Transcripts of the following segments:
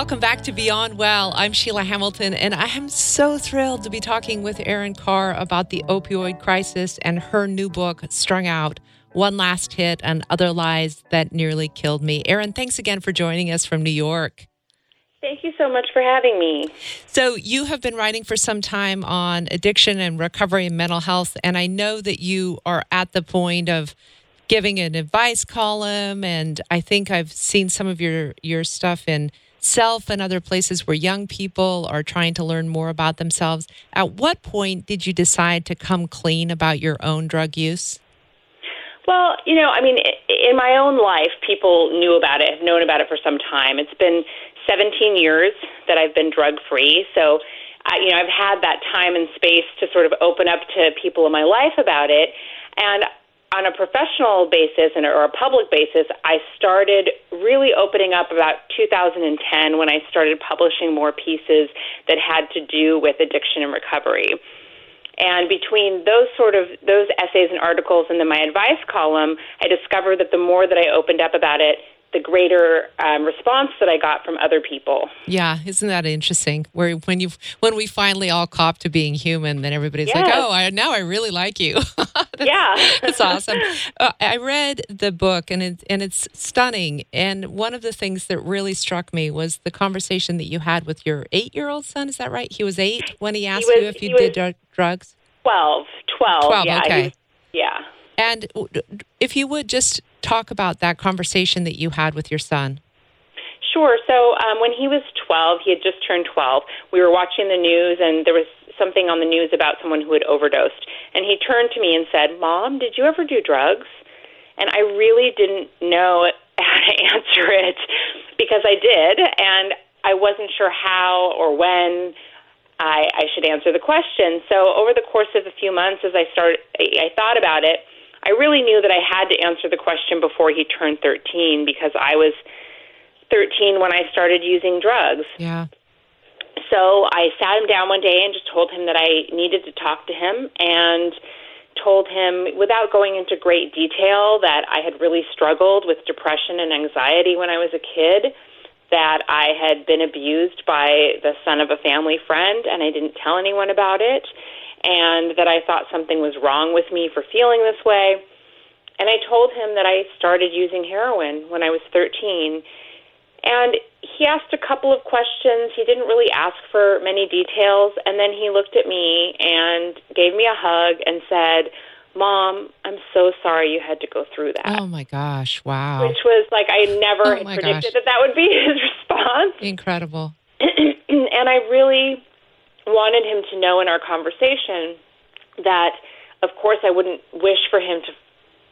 Welcome back to Beyond Well. I'm Sheila Hamilton, and I am so thrilled to be talking with Erin Khar about the opioid crisis and her new book, Strung Out One Last Hit and Other Lies That Nearly Killed Me. Erin, thanks again for joining us from New York. Thank you so much for having me. So, you have been writing for some time on addiction and recovery and mental health, and I know that you are at the point of giving an advice column and I think I've seen some of your your stuff in self and other places where young people are trying to learn more about themselves. At what point did you decide to come clean about your own drug use? Well, you know, I mean, in my own life, people knew about it, have known about it for some time. It's been 17 years that I've been drug free. So, I, you know, I've had that time and space to sort of open up to people in my life about it. And on a professional basis and or a public basis, I started really opening up about 2010 when I started publishing more pieces that had to do with addiction and recovery. And between those sort of those essays and articles and then my advice column, I discovered that the more that I opened up about it, the greater um, response that I got from other people. Yeah, isn't that interesting? Where when you when we finally all cop to being human, then everybody's yes. like, "Oh, I, now I really like you." that's, yeah, that's awesome. Uh, I read the book and it, and it's stunning. And one of the things that really struck me was the conversation that you had with your eight year old son. Is that right? He was eight when he asked he was, you if you did dr- drugs. 12. 12. 12 yeah, okay. Was, yeah. And if you would just talk about that conversation that you had with your son. Sure. So um, when he was 12, he had just turned 12. We were watching the news, and there was something on the news about someone who had overdosed. And he turned to me and said, Mom, did you ever do drugs? And I really didn't know how to answer it because I did, and I wasn't sure how or when. I, I should answer the question. So over the course of a few months, as I started, I thought about it. I really knew that I had to answer the question before he turned 13 because I was 13 when I started using drugs. Yeah. So I sat him down one day and just told him that I needed to talk to him and told him without going into great detail that I had really struggled with depression and anxiety when I was a kid, that I had been abused by the son of a family friend and I didn't tell anyone about it and that I thought something was wrong with me for feeling this way. And I told him that I started using heroin when I was 13. And he asked a couple of questions. He didn't really ask for many details. And then he looked at me and gave me a hug and said, Mom, I'm so sorry you had to go through that. Oh my gosh, wow. Which was like, I never oh predicted gosh. that that would be his response. Incredible. and I really wanted him to know in our conversation that, of course, I wouldn't wish for him to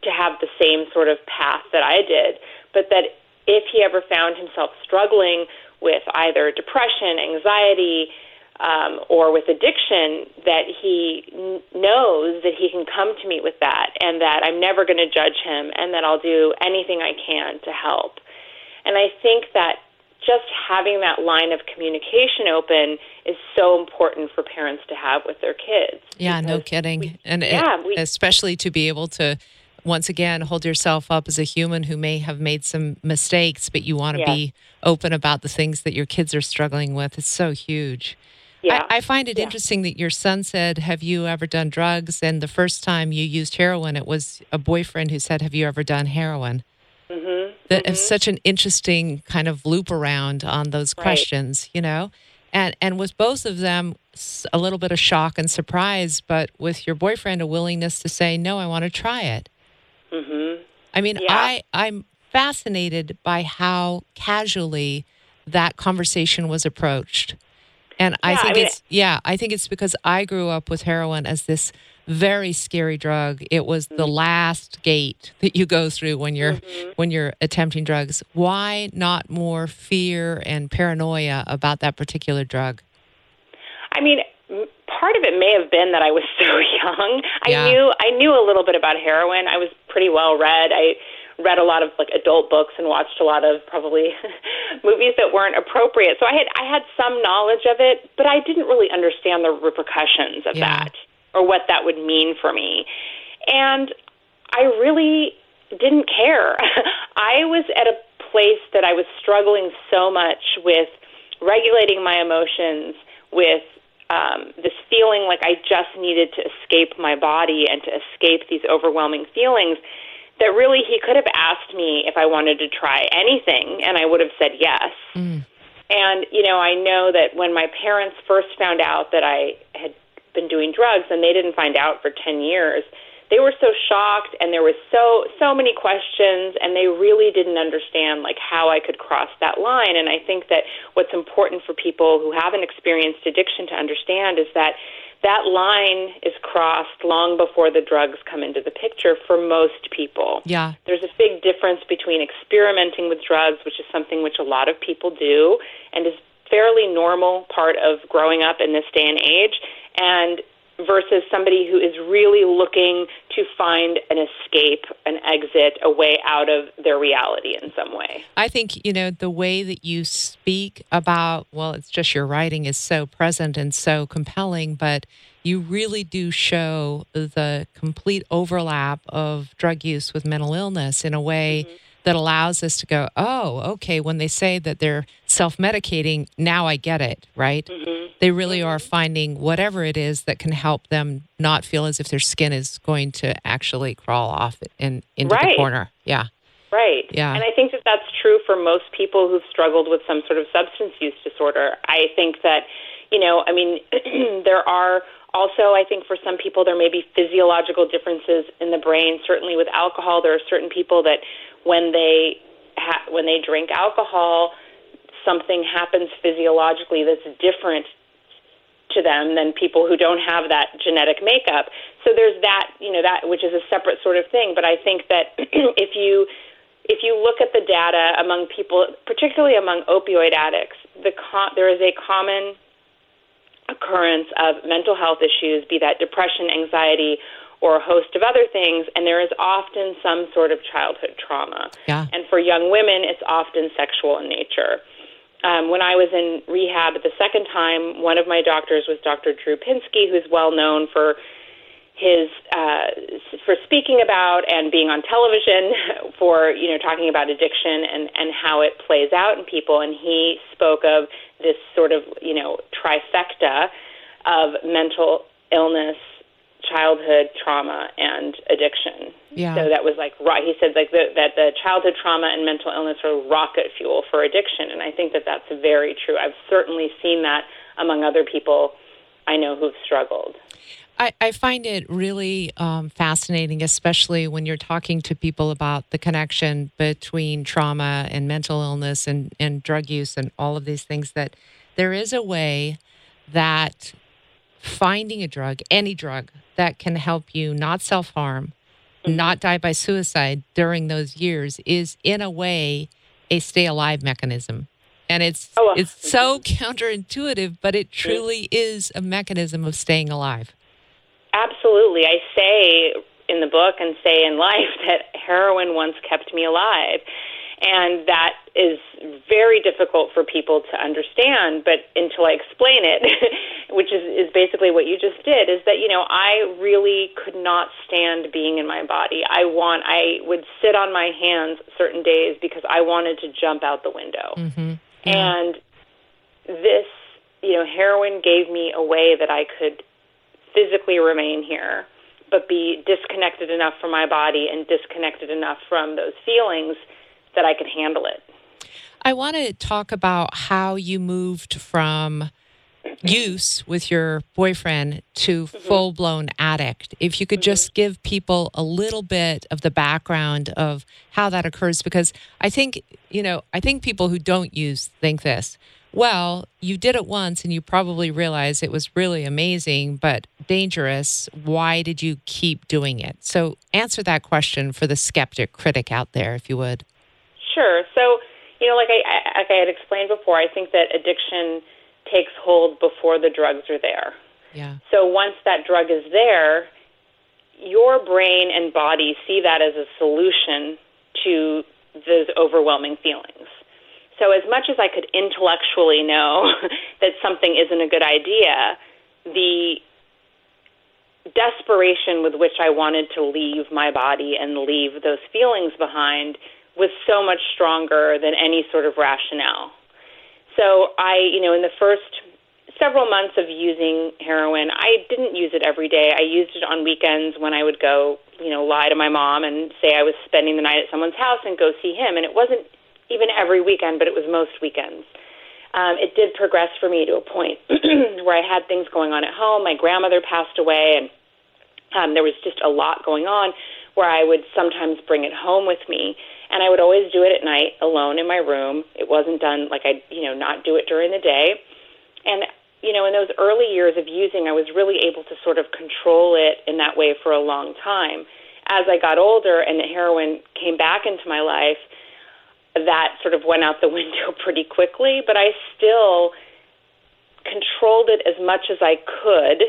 to have the same sort of path that I did, but that if he ever found himself struggling with either depression, anxiety, um, or with addiction, that he n- knows that he can come to me with that, and that I'm never going to judge him, and that I'll do anything I can to help. And I think that just having that line of communication open is so important for parents to have with their kids. Yeah, no kidding. We, and yeah, it, we, especially to be able to once again hold yourself up as a human who may have made some mistakes, but you want to yeah. be open about the things that your kids are struggling with. It's so huge. Yeah. I, I find it yeah. interesting that your son said, Have you ever done drugs? And the first time you used heroin, it was a boyfriend who said, Have you ever done heroin? Mm-hmm. That mm-hmm. is such an interesting kind of loop around on those Right. questions, you know? And and with both of them, a little bit of shock and surprise, but with your boyfriend, a willingness to say, No, I want to try it. Mm-hmm. I mean, Yeah. I I'm fascinated by how casually that conversation was approached. And I Yeah, I think mean- it's yeah, I think it's because I grew up with heroin as this very scary drug. It was the last gate that you go through when you're Mm-hmm. when you're attempting drugs. Why not more fear and paranoia about that particular drug? I mean, part of it may have been that I was so young. I Yeah. knew I knew a little bit about heroin. I was pretty well read. I read a lot of like adult books and watched a lot of probably movies that weren't appropriate. So I had I had some knowledge of it, but I didn't really understand the repercussions of Yeah. that or what that would mean for me. And I really didn't care. I was at a place that I was struggling so much with regulating my emotions with um, this feeling like I just needed to escape my body and to escape these overwhelming feelings. That really, he could have asked me if I wanted to try anything, and I would have said yes. Mm. And, you know, I know that when my parents first found out that I had been doing drugs, and they didn't find out for 10 years, they were so shocked and there was so so many questions and they really didn't understand like how I could cross that line and I think that what's important for people who haven't experienced addiction to understand is that that line is crossed long before the drugs come into the picture for most people. Yeah. There's a big difference between experimenting with drugs, which is something which a lot of people do and is fairly normal part of growing up in this day and age, and versus somebody who is really looking to find an escape, an exit, a way out of their reality in some way. I think, you know, the way that you speak about, well, it's just your writing is so present and so compelling, but you really do show the complete overlap of drug use with mental illness in a way. Mm-hmm that allows us to go, oh, okay, when they say that they're self medicating, now I get it, right? Mm-hmm. They really are mm-hmm. finding whatever it is that can help them not feel as if their skin is going to actually crawl off in, into right. the corner. Yeah. Right. Yeah. And I think that that's true for most people who've struggled with some sort of substance use disorder. I think that, you know, I mean, there are also, I think for some people there may be physiological differences in the brain. Certainly with alcohol, there are certain people that when they ha- when they drink alcohol, something happens physiologically that's different to them than people who don't have that genetic makeup. So there's that, you know, that which is a separate sort of thing. But I think that if you if you look at the data among people, particularly among opioid addicts, the co- there is a common occurrence of mental health issues, be that depression, anxiety, or a host of other things, and there is often some sort of childhood trauma. Yeah. And for young women, it's often sexual in nature. Um, when I was in rehab the second time, one of my doctors was Dr. Drew Pinsky, who's well known for his uh, for speaking about and being on television for you know talking about addiction and and how it plays out in people. And he spoke of this sort of you know trifecta of mental illness childhood trauma and addiction. Yeah. So that was like right he said like the, that the childhood trauma and mental illness are rocket fuel for addiction, and I think that that's very true. I've certainly seen that among other people I know who've struggled. I, I find it really um, fascinating, especially when you're talking to people about the connection between trauma and mental illness and, and drug use and all of these things, that there is a way that finding a drug, any drug, that can help you not self harm, mm-hmm. not die by suicide during those years is, in a way, a stay alive mechanism. And it's oh, it's so counterintuitive, but it truly is a mechanism of staying alive. Absolutely. I say in the book and say in life that heroin once kept me alive. And that is very difficult for people to understand, but until I explain it, which is, is basically what you just did, is that, you know, I really could not stand being in my body. I want, I would sit on my hands certain days because I wanted to jump out the window. Mm-hmm. Yeah. And this, you know, heroin gave me a way that I could physically remain here, but be disconnected enough from my body and disconnected enough from those feelings that I could handle it. I want to talk about how you moved from use with your boyfriend to mm-hmm. full blown addict. If you could mm-hmm. just give people a little bit of the background of how that occurs, because I think, you know, I think people who don't use think this. Well, you did it once and you probably realized it was really amazing, but dangerous. Why did you keep doing it? So, answer that question for the skeptic critic out there, if you would. Sure. So, you know, like I, like I had explained before, I think that addiction takes hold before the drugs are there. Yeah. So once that drug is there, your brain and body see that as a solution to those overwhelming feelings. So as much as I could intellectually know that something isn't a good idea, the desperation with which I wanted to leave my body and leave those feelings behind was so much stronger than any sort of rationale. so I, you know, in the first several months of using heroin, I didn't use it every day. I used it on weekends when I would go, you know, lie to my mom and say I was spending the night at someone's house and go see him. And it wasn't even every weekend, but it was most weekends. Um, it did progress for me to a point where I had things going on at home. My grandmother passed away, and um, there was just a lot going on where I would sometimes bring it home with me. And I would always do it at night alone in my room. It wasn't done like I, you know, not do it during the day. And you know, in those early years of using, I was really able to sort of control it in that way for a long time. As I got older and the heroin came back into my life, that sort of went out the window pretty quickly, but I still controlled it as much as I could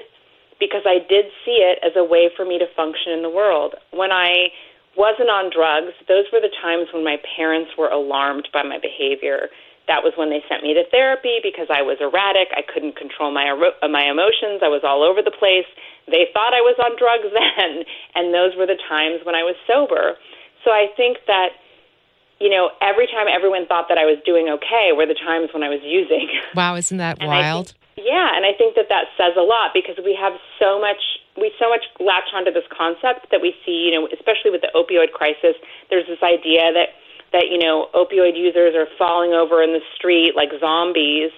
because I did see it as a way for me to function in the world. When I wasn't on drugs, those were the times when my parents were alarmed by my behavior that was when they sent me to therapy because I was erratic. I couldn't control my my emotions. I was all over the place. They thought I was on drugs then, and those were the times when I was sober. So I think that you know, every time everyone thought that I was doing okay were the times when I was using. Wow, isn't that wild? Think, yeah, and I think that that says a lot because we have so much we so much latch onto this concept that we see, you know, especially with the opioid crisis, there's this idea that that you know opioid users are falling over in the street like zombies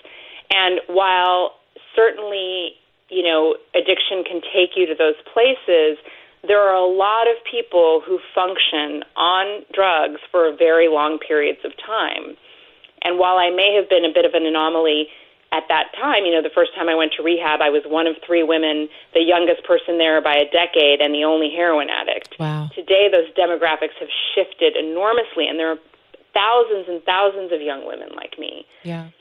and while certainly you know addiction can take you to those places there are a lot of people who function on drugs for very long periods of time and while I may have been a bit of an anomaly at that time, you know, the first time I went to rehab, I was one of three women, the youngest person there by a decade, and the only heroin addict. Wow. Today, those demographics have shifted enormously, and there are thousands and thousands of young women like me. Yeah.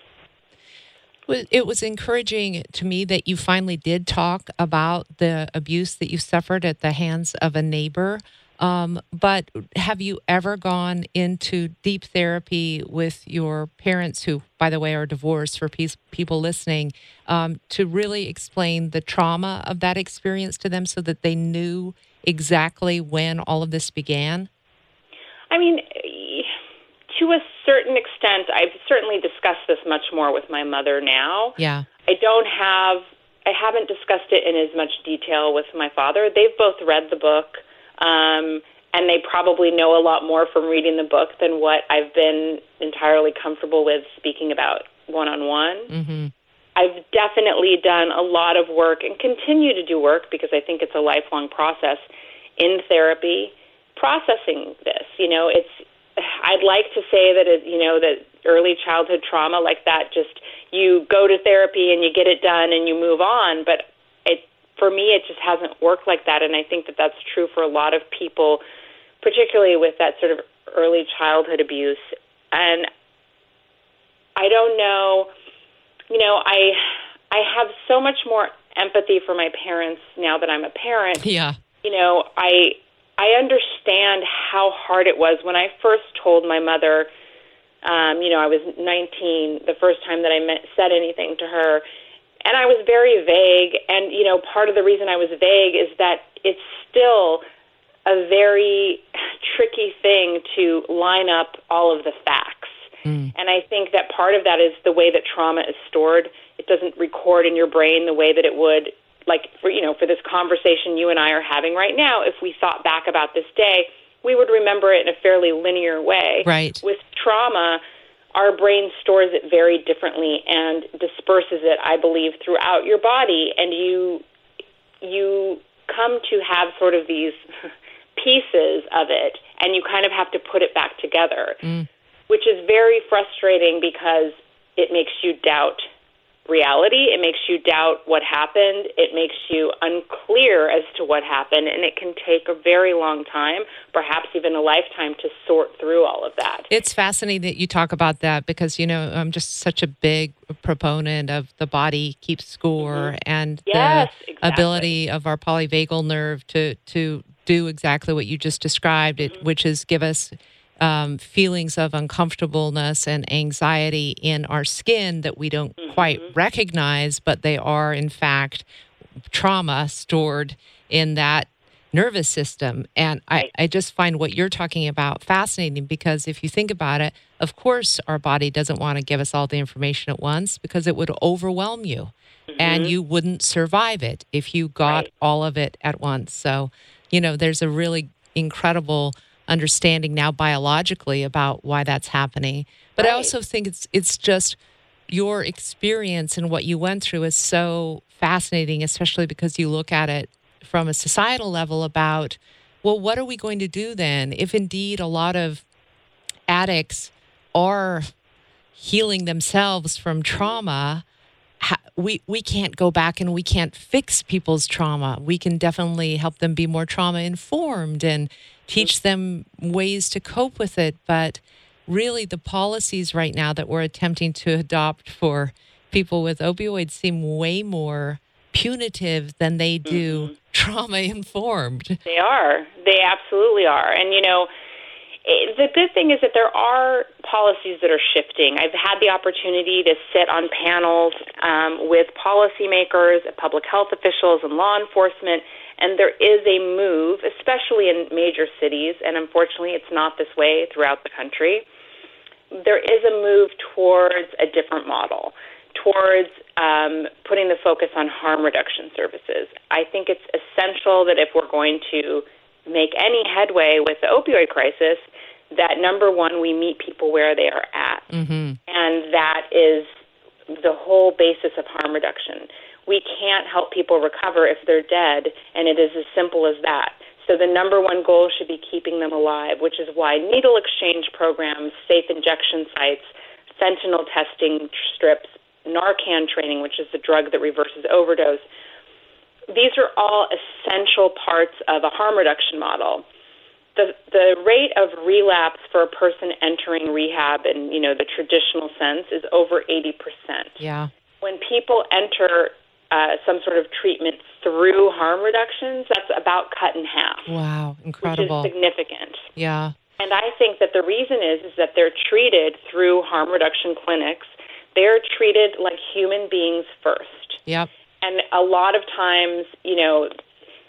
It was encouraging to me that you finally did talk about the abuse that you suffered at the hands of a neighbor. Um, but have you ever gone into deep therapy with your parents, who, by the way, are divorced for people listening, um, to really explain the trauma of that experience to them so that they knew exactly when all of this began? I mean, to a certain extent, I've certainly discussed this much more with my mother now. Yeah. I don't have, I haven't discussed it in as much detail with my father. They've both read the book. Um, and they probably know a lot more from reading the book than what I've been entirely comfortable with speaking about one on one. I've definitely done a lot of work and continue to do work because I think it's a lifelong process in therapy processing this. You know, it's I'd like to say that it, you know that early childhood trauma like that just you go to therapy and you get it done and you move on, but it for me, it just hasn't worked like that. And I think that that's true for a lot of people, particularly with that sort of early childhood abuse. And I don't know, you know, I I have so much more empathy for my parents now that I'm a parent. Yeah. You know, I I understand how hard it was when I first told my mother um, you know, I was 19 the first time that I met, said anything to her and I was very vague. And, you know, part of the reason I was vague is that it's still a very tricky thing to line up all of the facts. Mm. And I think that part of that is the way that trauma is stored. It doesn't record in your brain the way that it would, like, for, you know, for this conversation you and I are having right now. If we thought back about this day, we would remember it in a fairly linear way. Right. With trauma, our brain stores it very differently and disperses it, I believe, throughout your body, and you you come to have sort of these pieces of it, and you kind of have to put it back together, mm. which is very frustrating because it makes you doubt reality. It makes you doubt what happened. It makes you unclear as to what happened, and it can take a very long time, perhaps even a lifetime, to sort through all of that. It's fascinating that you talk about that because, you know, I'm just such a big proponent of the body keeps score mm-hmm. and yes, the exactly. ability of our polyvagal nerve to, to do exactly what you just described, it, mm-hmm. which is give us um, feelings of uncomfortableness and anxiety in our skin that we don't mm-hmm. quite recognize, but they are, in fact, trauma stored in that nervous system. And I, I just find what you're talking about fascinating because if you think about it, Of course, our body doesn't want to give us all the information at once because it would overwhelm you and you wouldn't survive it if you got Right. all of it at once. So, you know, there's a really incredible understanding now biologically about why that's happening. But I also think it's it's just your experience and what you went through is so fascinating, especially because you look at it from a societal level about, well, what are we going to do then if indeed a lot of addicts are healing themselves from trauma? We, we can't go back and we can't fix people's trauma. We can definitely help them be more trauma informed and teach them ways to cope with it. But really, the policies right now that we're attempting to adopt for people with opioids seem way more punitive than they do trauma informed. They are. They absolutely are. And, you know, it, the good thing is that there are policies that are shifting. I've had the opportunity to sit on panels um, with policymakers, public health officials, and law enforcement, and there is a move, especially in major cities, and unfortunately it's not this way throughout the country. There is a move towards a different model, towards um, putting the focus on harm reduction services. I think it's essential that if we're going to make any headway with the opioid crisis, that number one, we meet people where they are at. hmm And that is the whole basis of harm reduction. We can't help people recover if they're dead, and it is as simple as that. So the number one goal should be keeping them alive, which is why needle exchange programs, safe injection sites, fentanyl testing strips, Narcan training, which is the drug that reverses overdose, these are all essential parts of a harm reduction model. The, the rate of relapse for a person entering rehab in you know the traditional sense is over 80%. Yeah. When people enter uh, some sort of treatment through harm reductions, that's about cut in half, Wow. incredible. which is significant. Yeah. And I think that the reason is is that they're treated through harm reduction clinics. They're treated like human beings first. Yep. And a lot of times, you know,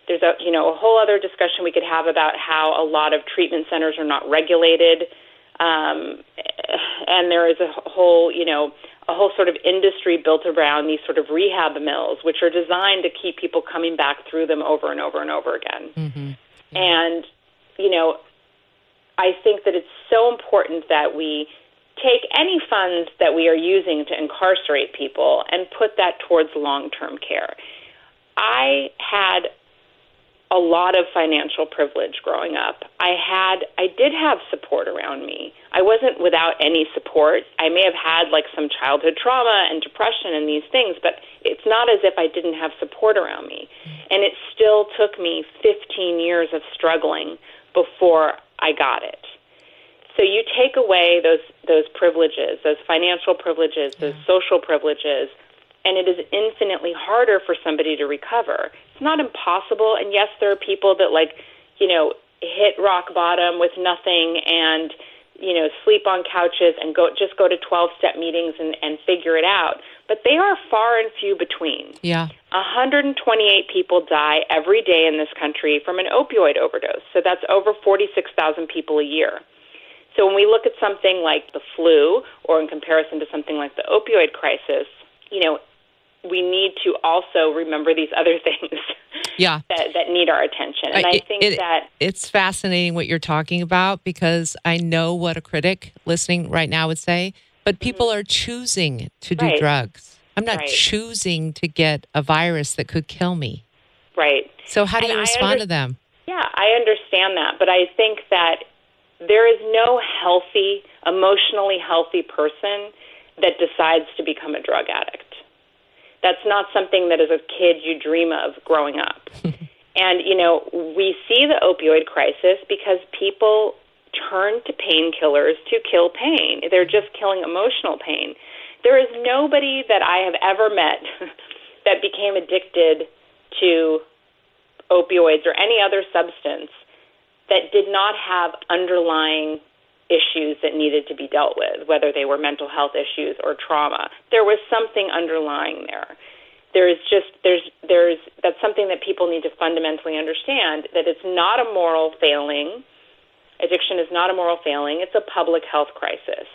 there's a you know a whole other discussion we could have about how a lot of treatment centers are not regulated, um, and there is a whole you know a whole sort of industry built around these sort of rehab mills, which are designed to keep people coming back through them over and over and over again. hmm And, you know, I think that it's so important that we take any funds that we are using to incarcerate people and put that towards long term care. I had a lot of financial privilege growing up. I had I did have support around me. I wasn't without any support. I may have had like some childhood trauma and depression and these things, but it's not as if I didn't have support around me. Mm-hmm. And it still took me 15 years of struggling before I got it. So you take away those those privileges, those financial privileges, those social privileges, and it is infinitely harder for somebody to recover. It's not impossible, and yes, there are people that like, you know, hit rock bottom with nothing and you know sleep on couches and go just go to 12 step meetings and, and figure it out but they are far and few between Yeah. 128 people die every day in this country from an opioid overdose. So that's over 46,000 people a year. So when we look at something like the flu, or in comparison to something like the opioid crisis, you know, we need to also remember these other things Yeah. that, that need our attention. And I, it- think it- that it's fascinating what you're talking about because I know what a critic listening right now would say, but people are choosing to do Mm-hmm. Right. drugs. I'm not Right. choosing to get a virus that could kill me. right. So how do And you respond under- to them? Yeah, I understand that, but I think that there is no healthy, emotionally healthy person that decides to become a drug addict. That's not something that as a kid you dream of growing up. and, you know, we see the opioid crisis because people turn to painkillers to kill pain. They're just killing emotional pain. There is nobody that I have ever met that became addicted to opioids or any other substance that did not have underlying issues that needed to be dealt with, whether they were mental health issues or trauma. There was something underlying there. There is just there's there's that's something that people need to fundamentally understand that it's not a moral failing. Addiction is not a moral failing, it's a public health crisis.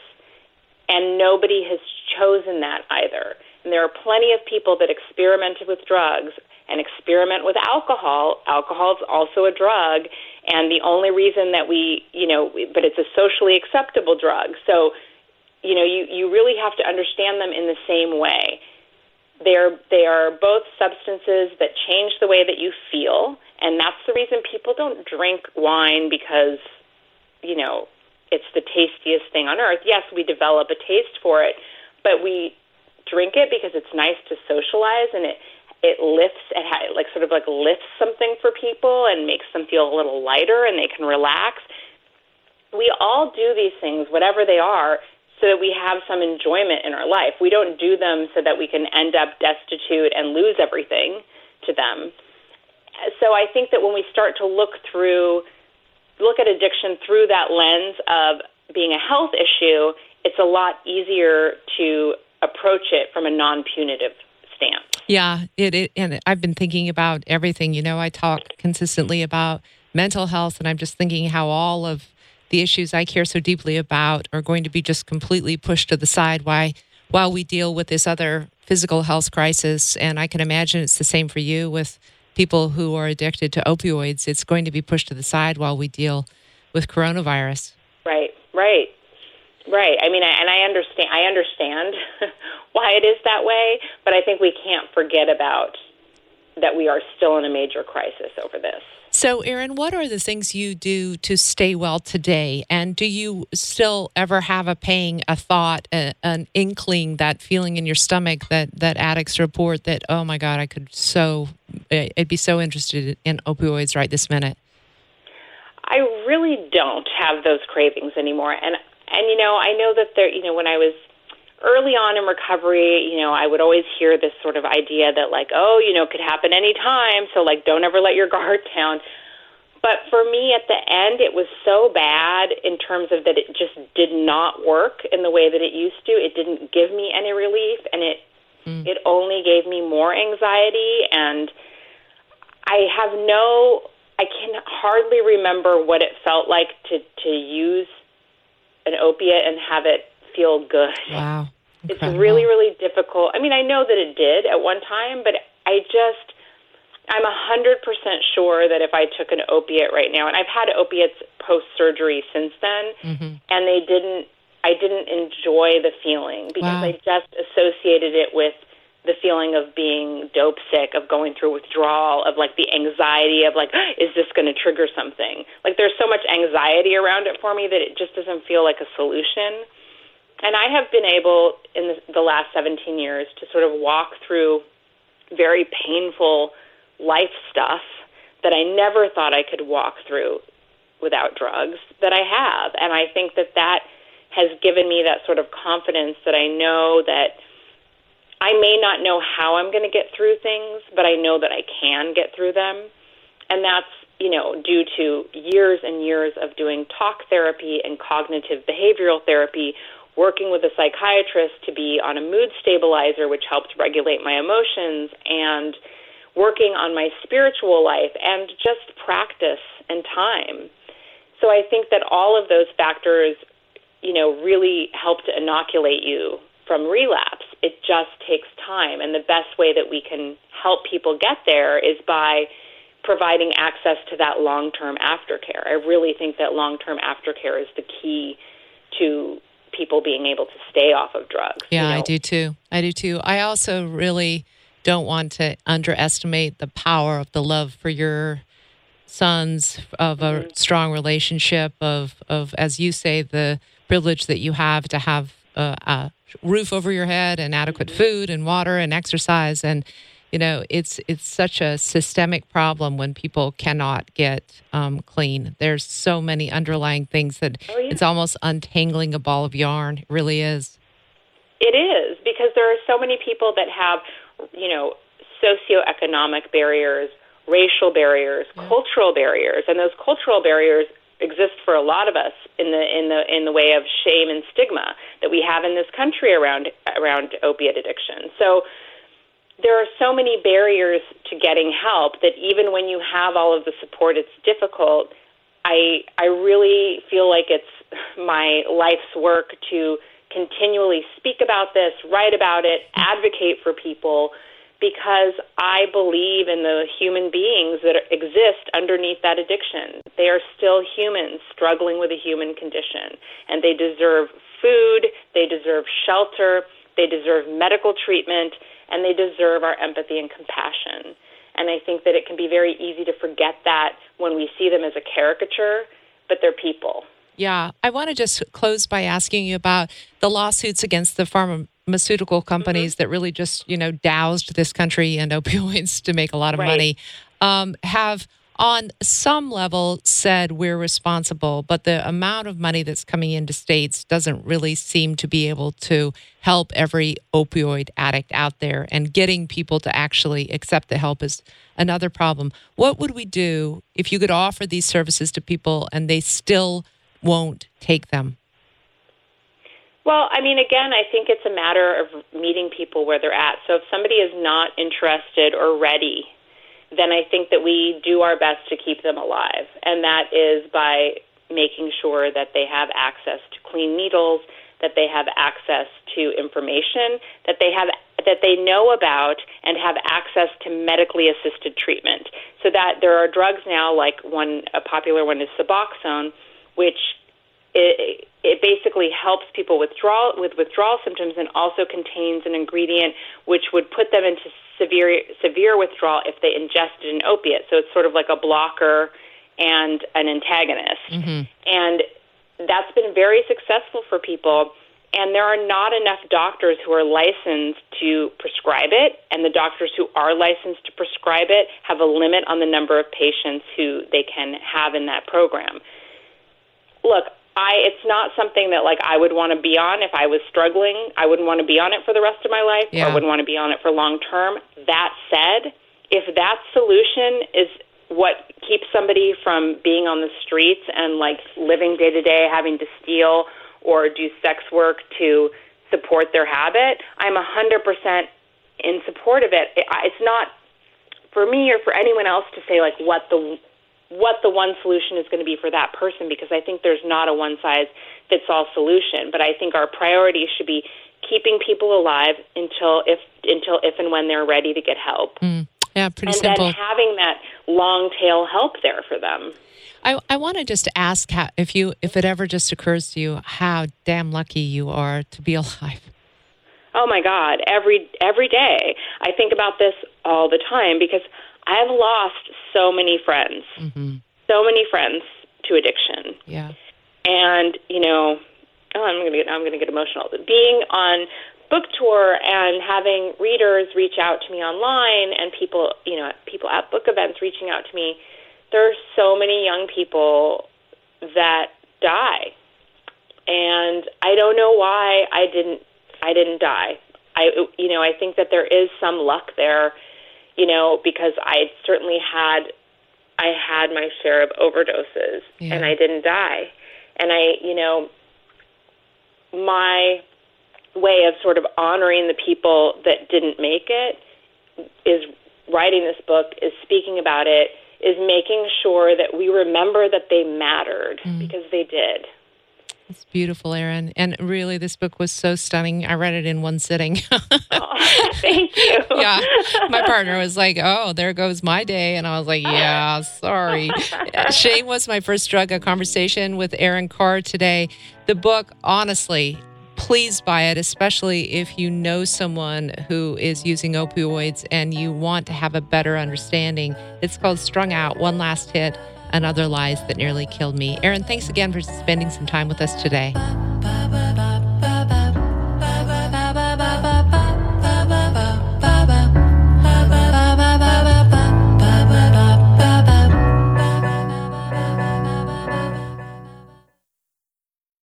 And nobody has chosen that either. And there are plenty of people that experimented with drugs and experiment with alcohol. Alcohol is also a drug, and the only reason that we, you know, but it's a socially acceptable drug. So, you know, you, you really have to understand them in the same way. They're, they are both substances that change the way that you feel, and that's the reason people don't drink wine because, you know, it's the tastiest thing on earth. Yes, we develop a taste for it, but we drink it because it's nice to socialize and it it lifts it ha- like sort of like lifts something for people and makes them feel a little lighter and they can relax. We all do these things, whatever they are, so that we have some enjoyment in our life. We don't do them so that we can end up destitute and lose everything to them. So I think that when we start to look through, look at addiction through that lens of being a health issue, it's a lot easier to approach it from a non punitive stance. Yeah, it, it and I've been thinking about everything. You know, I talk consistently about mental health, and I'm just thinking how all of the issues I care so deeply about are going to be just completely pushed to the side why while we deal with this other physical health crisis and I can imagine it's the same for you with people who are addicted to opioids it's going to be pushed to the side while we deal with coronavirus right right right i mean and i understand i understand why it is that way but i think we can't forget about that we are still in a major crisis over this so, Erin, what are the things you do to stay well today? And do you still ever have a pang, a thought, a, an inkling, that feeling in your stomach that that addicts report that, oh my God, I could so, eh, I'd be so interested in opioids right this minute? I really don't have those cravings anymore, and and you know, I know that there, you know, when I was early on in recovery, you know, I would always hear this sort of idea that like, oh, you know, it could happen anytime, so like don't ever let your guard down. But for me at the end it was so bad in terms of that it just did not work in the way that it used to. It didn't give me any relief and it mm. it only gave me more anxiety and I have no I can hardly remember what it felt like to to use an opiate and have it feel good. Wow. It's really, really difficult. I mean, I know that it did at one time, but I just, I'm a 100% sure that if I took an opiate right now, and I've had opiates post surgery since then, mm-hmm. and they didn't, I didn't enjoy the feeling because wow. I just associated it with the feeling of being dope sick, of going through withdrawal, of like the anxiety of like, is this going to trigger something? Like there's so much anxiety around it for me that it just doesn't feel like a solution and I have been able in the, the last 17 years to sort of walk through very painful life stuff that I never thought I could walk through without drugs that I have. And I think that that has given me that sort of confidence that I know that I may not know how I'm going to get through things, but I know that I can get through them. And that's, you know, due to years and years of doing talk therapy and cognitive behavioral therapy working with a psychiatrist to be on a mood stabilizer, which helped regulate my emotions, and working on my spiritual life, and just practice and time. So I think that all of those factors, you know, really help to inoculate you from relapse. It just takes time. And the best way that we can help people get there is by providing access to that long term aftercare. I really think that long term aftercare is the key to people being able to stay off of drugs. Yeah, you know? I do too. I do too. I also really don't want to underestimate the power of the love for your sons of a mm-hmm. strong relationship of of as you say the privilege that you have to have a, a roof over your head and adequate food and water and exercise. And you know it's it's such a systemic problem when people cannot get um, clean. There's so many underlying things that oh, yeah. it's almost untangling a ball of yarn. It really is. It is because there are so many people that have you know socioeconomic barriers racial barriers yeah. cultural barriers. And those cultural barriers exist for a lot of us in the in the in the way of shame and stigma that we have in this country around around opiate addiction so there are so many barriers to getting help that even when you have all of the support, it's difficult. I I really feel like it's my life's work to continually speak about this, write about it, advocate for people because I believe in the human beings that exist underneath that addiction. They are still humans struggling with a human condition, and they deserve food, they deserve shelter, they deserve medical treatment, and they deserve our empathy and compassion. And I think that it can be very easy to forget that when we see them as a caricature, but they're people. Yeah, I want to just close by asking you about the lawsuits against the pharmaceutical companies mm-hmm. that really just, you know, doused this country in opioids to make a lot of right. money. Um, have on some level said we're responsible, but the amount of money that's coming into states doesn't really seem to be able to help every opioid addict out there. And getting people to actually accept the help is another problem. What would we do if you could offer these services to people and they still won't take them? Well, I mean, again, I think it's a matter of meeting people where they're at. So if somebody is not interested or ready then I think that we do our best to keep them alive. And that is by making sure that they have access to clean needles, that they have access to information, that they have that they know about and have access to medically assisted treatment. So that there are drugs now like one a popular one is Suboxone, which it, it basically helps people withdraw with withdrawal symptoms and also contains an ingredient which would put them into severe severe withdrawal if they ingested an opiate. So it's sort of like a blocker and an antagonist. Mm-hmm. And that's been very successful for people. And there are not enough doctors who are licensed to prescribe it, and the doctors who are licensed to prescribe it have a limit on the number of patients who they can have in that program. Look, I it's not something that like I would want to be on if I was struggling. I wouldn't want to be on it for the rest of my life. Yeah. I wouldn't want to be on it for long term. That said, if that solution is what keeps somebody from being on the streets and like living day to day having to steal or do sex work to support their habit, I'm a 100% in support of it. It's not for me or for anyone else to say like what the what the one solution is going to be for that person because I think there's not a one size fits all solution. But I think our priority should be keeping people alive until if until if and when they're ready to get help. Mm. Yeah, pretty and simple. And then having that long tail help there for them. I, I want to just ask how, if you if it ever just occurs to you how damn lucky you are to be alive. Oh my God! Every every day I think about this all the time because I've lost so many friends, mm-hmm. so many friends to addiction. Yeah. And you know, oh, I'm gonna get I'm gonna get emotional. But being on book tour and having readers reach out to me online and people, you know, people at book events reaching out to me. There are so many young people that die, and I don't know why I didn't I didn't die. I you know I think that there is some luck there you know, because I certainly had I had my share of overdoses yeah. and I didn't die. And I, you know, my way of sort of honoring the people that didn't make it is writing this book, is speaking about it, is making sure that we remember that they mattered mm. because they did. It's beautiful, Erin. And really, this book was so stunning. I read it in one sitting. oh, thank you. yeah. My partner was like, oh, there goes my day. And I was like, yeah, sorry. Shame was my first drug, a conversation with Erin Khar today. The book, honestly, please buy it, especially if you know someone who is using opioids and you want to have a better understanding. It's called Strung Out One Last Hit and other lies that nearly killed me. Erin, thanks again for spending some time with us today.